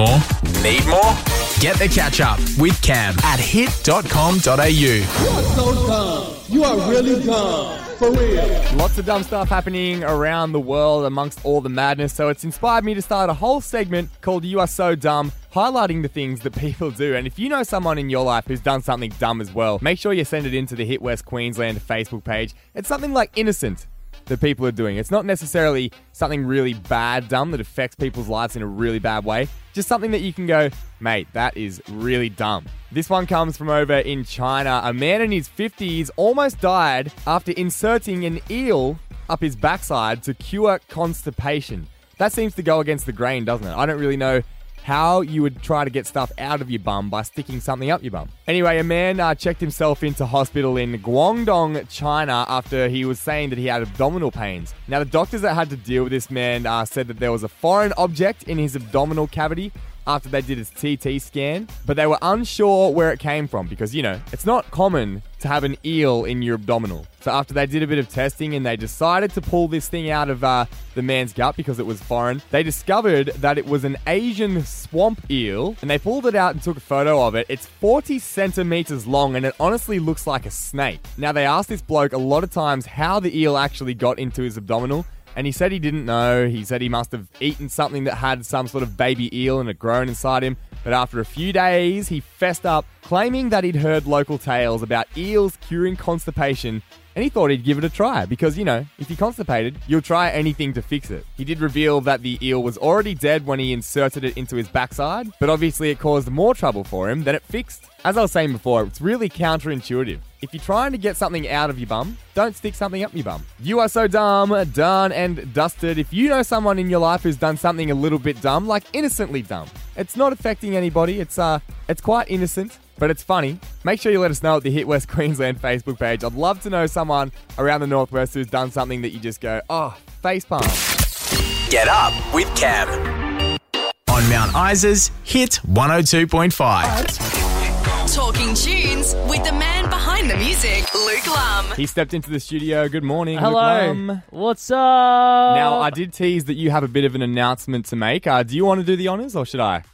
more? Need more? Get the catch up with Cam at hit.com.au. You are so dumb. You are really dumb. For real. Lots of dumb stuff happening around the world amongst all the madness, so it's inspired me to start a whole segment called You Are So Dumb, highlighting the things that people do. And if you know someone in your life who's done something dumb as well, make sure you send it into the Hit West Queensland Facebook page. It's something like innocent that people are doing. It's not necessarily something really bad dumb that affects people's lives in a really bad way. Just something that you can go, mate, that is really dumb. This one comes from over in China. A man in his 50s almost died after inserting an eel up his backside to cure constipation. That seems to go against the grain, doesn't it? I don't really know how you would try to get stuff out of your bum by sticking something up your bum. Anyway, a man uh, checked himself into hospital in Guangdong, China, after he was saying that he had abdominal pains. Now, the doctors that had to deal with this man uh, said that there was a foreign object in his abdominal cavity after they did his CT scan, but they were unsure where it came from because, you know, it's not common to have an eel in your abdominal. So after they did a bit of testing and they decided to pull this thing out of uh, the man's gut because it was foreign, they discovered that it was an Asian swamp eel and they pulled it out and took a photo of it. It's 40 centimeters long and it honestly looks like a snake. Now they asked this bloke a lot of times how the eel actually got into his abdominal and he said he didn't know. He said he must have eaten something that had some sort of baby eel and had grown inside him. But after a few days, he fessed up, claiming that he'd heard local tales about eels curing constipation, and he thought he'd give it a try because, you know, if you're constipated, you'll try anything to fix it. He did reveal that the eel was already dead when he inserted it into his backside, but obviously it caused more trouble for him than it fixed. As I was saying before, it's really counterintuitive. If you're trying to get something out of your bum, don't stick something up your bum. You are so dumb, done and dusted. If you know someone in your life who's done something a little bit dumb, like innocently dumb, it's not affecting anybody. It's uh, it's quite innocent, but it's funny. Make sure you let us know at the Hit West Queensland Facebook page. I'd love to know someone around the northwest who's done something that you just go, oh, face palm. Get up with Cam. On Mount Isa's Hit 102.5. Talking tunes with the man behind the music, Luke Lum. He stepped into the studio. Good morning. Luke Hello. Lum. What's up? Now, I did tease that you have a bit of an announcement to make. Uh, do you want to do the honors or should I?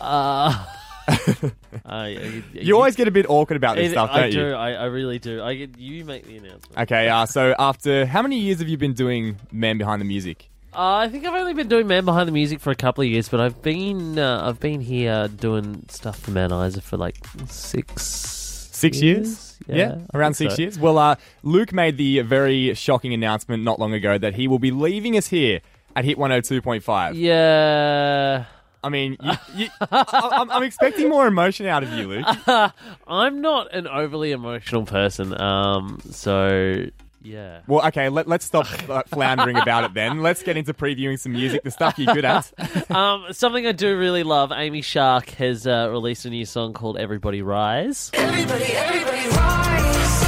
Uh, uh, you, You always get a bit awkward about this It- stuff, I don't do. you? I, I really do. I get you make the announcement. Okay, uh, so after how many years have you been doing Man Behind the Music? Uh, I think I've only been doing Man Behind the Music for a couple of years, but I've been uh, I've been here doing stuff for Mount Isa for like six Six years? Yeah, I around six so. years. Well, uh, Luke made the very shocking announcement not long ago that he will be leaving us here at Hit 102.5. Yeah, I mean, you, you, I, I'm, I'm expecting more emotion out of you, Luke. I'm not an overly emotional person. Um, so yeah. Well, okay, let, let's stop uh, floundering about it then. Let's get into previewing some music, the stuff you're good at. Um, something I do really love. Amy Shark has uh, released a new song called "Everybody Rise." Everybody, everybody rise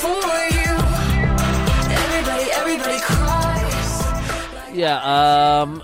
for you. Everybody, everybody cries. Yeah, um,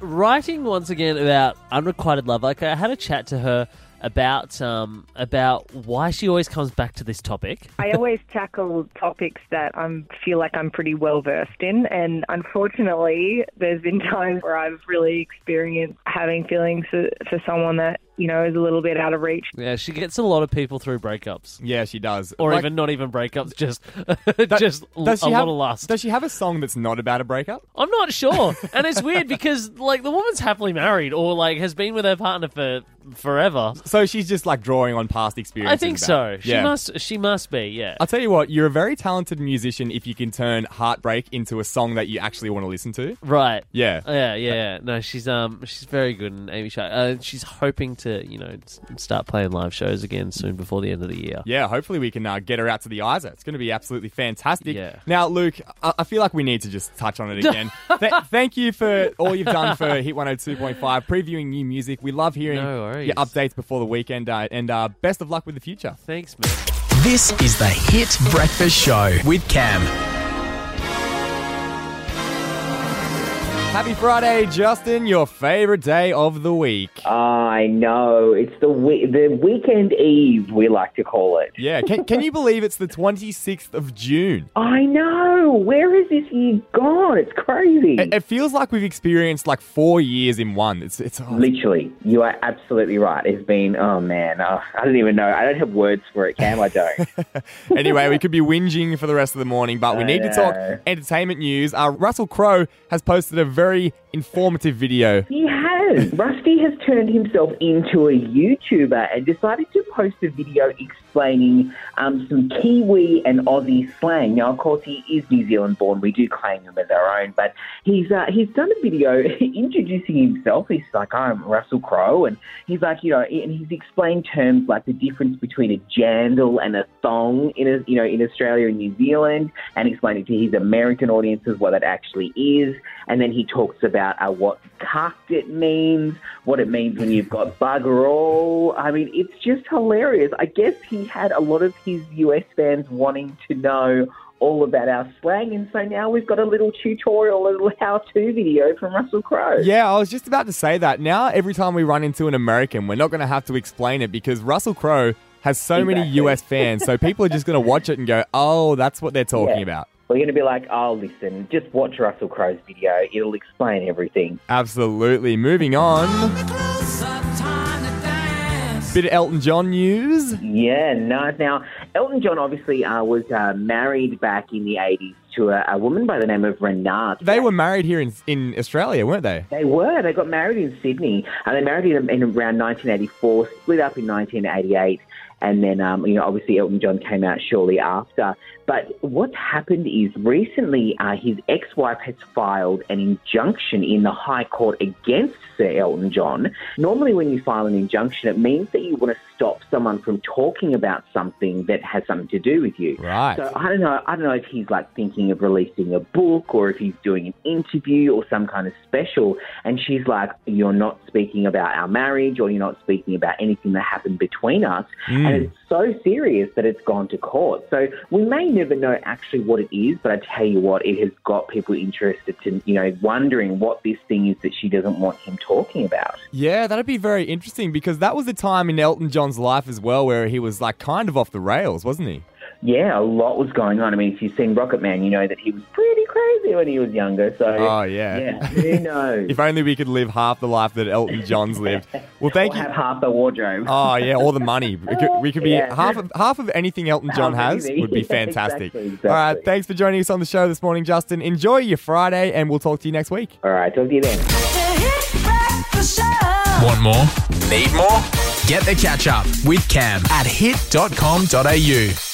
writing once again about unrequited love. Like I had a chat to her about um, about why she always comes back to this topic. I always tackle topics that I feel like I'm pretty well versed in, and unfortunately, there's been times where I've really experienced having feelings for, for someone that you know is a little bit out of reach. Yeah, she gets a lot of people through breakups, Yeah, she does. or Like, even not even breakups, just that- just l- does a she lot of lust. Does she have a song that's not about a breakup? I'm not sure, and it's weird because like the woman's happily married or like has been with her partner for forever. So she's just like drawing on past experiences. I think so. She yeah. must. She must be. Yeah. I'll tell you what, you're a very talented musician if you can turn heartbreak into a song that you actually want to listen to. Right. Yeah. Yeah, yeah. No, she's um she's very good and Amy Shark. Uh, she's hoping to, you know, s- start playing live shows again soon before the end of the year. Yeah, hopefully we can uh, get her out to the Isa. It's going to be absolutely fantastic. Yeah. Now, Luke, I, I feel like we need to just touch on it again. Th- thank you for all you've done for Hit 102.5, previewing new music. We love hearing No worries. your updates before the weekend, uh, and uh, best of luck with the future. Thanks, man. This is the Hit Breakfast Show with Cam. Happy Friday, Justin, your favorite day of the week. I know. It's the we- the weekend eve, we like to call it. Yeah, can, can you believe it's the 26th of June? I know. Where has this year gone? It's crazy. It, it feels like we've experienced like four years in one. It's it's oh, Literally, you are absolutely right. It's been, oh man, uh, I don't even know. I don't have words for it, Cam. I don't. anyway, we could be whinging for the rest of the morning, but we I need to talk entertainment news. Uh, Russell Crowe has posted a very informative video. He has. Rusty has turned himself into a YouTuber and decided to post a video explaining um, some Kiwi and Aussie slang. Now, of course, he is New Zealand born. We do claim him as our own, but he's uh, he's done a video introducing himself. He's like, I'm Russell Crowe, and he's like, you know, and he's explained terms like the difference between a jandal and a thong in a, you know in Australia and New Zealand, and explaining to his American audiences what that actually is. And then he talks about uh, what cactus means, what it means when you've got bugger all. I mean, it's just hilarious. I guess he had a lot of his US fans wanting to know all about our slang, and so now we've got a little tutorial, a little how-to video from Russell Crowe. Yeah, I was just about to say that. Now, every time we run into an American, we're not going to have to explain it because Russell Crowe has so many US fans. So people are just going to watch it and go, oh, that's what they're talking Yeah. about. We're going to be like, oh, listen, just watch Russell Crowe's video. It'll explain everything. Absolutely. Moving on. Bit of Elton John news. Yeah, nice. Now, Elton John obviously uh, was uh, married back in the 80s to a, a woman by the name of Renate. They were married here in, in Australia, weren't they? They were. They got married in Sydney. And they married in, in around 1984, split up in 1988. And then, um, you know, obviously Elton John came out shortly after. But what's happened is recently uh, his ex-wife has filed an injunction in the High Court against Sir Elton John. Normally, when you file an injunction, it means that you want to stop someone from talking about something that has something to do with you. Right. So I don't know. I don't know if he's like thinking of releasing a book or if he's doing an interview or some kind of special. And she's like, "You're not speaking about our marriage, or you're not speaking about anything that happened between us." Mm. And it's so serious that it's gone to court. So we may never know actually what it is, but I tell you what, it has got people interested to, you know, wondering what this thing is that she doesn't want him talking about. Yeah, that'd be very interesting because that was a time in Elton John's life as well where he was like kind of off the rails, wasn't he? Yeah, a lot was going on. I mean, if you've seen Rocket Man, you know that he was pretty crazy when he was younger. So, Oh, yeah. yeah, who knows? If only we could live half the life that Elton John's lived. Well, thank or you. have half the wardrobe. Oh yeah, all the money. We could, we could be Yeah. half of half of anything Elton oh, John Half has anything. would be fantastic. exactly, exactly. All right, thanks for joining us on the show this morning, Justin. Enjoy your Friday, and we'll talk to you next week. All right, talk to you then. Want more? Need more? Get the catch up with Cam at hit.com.au.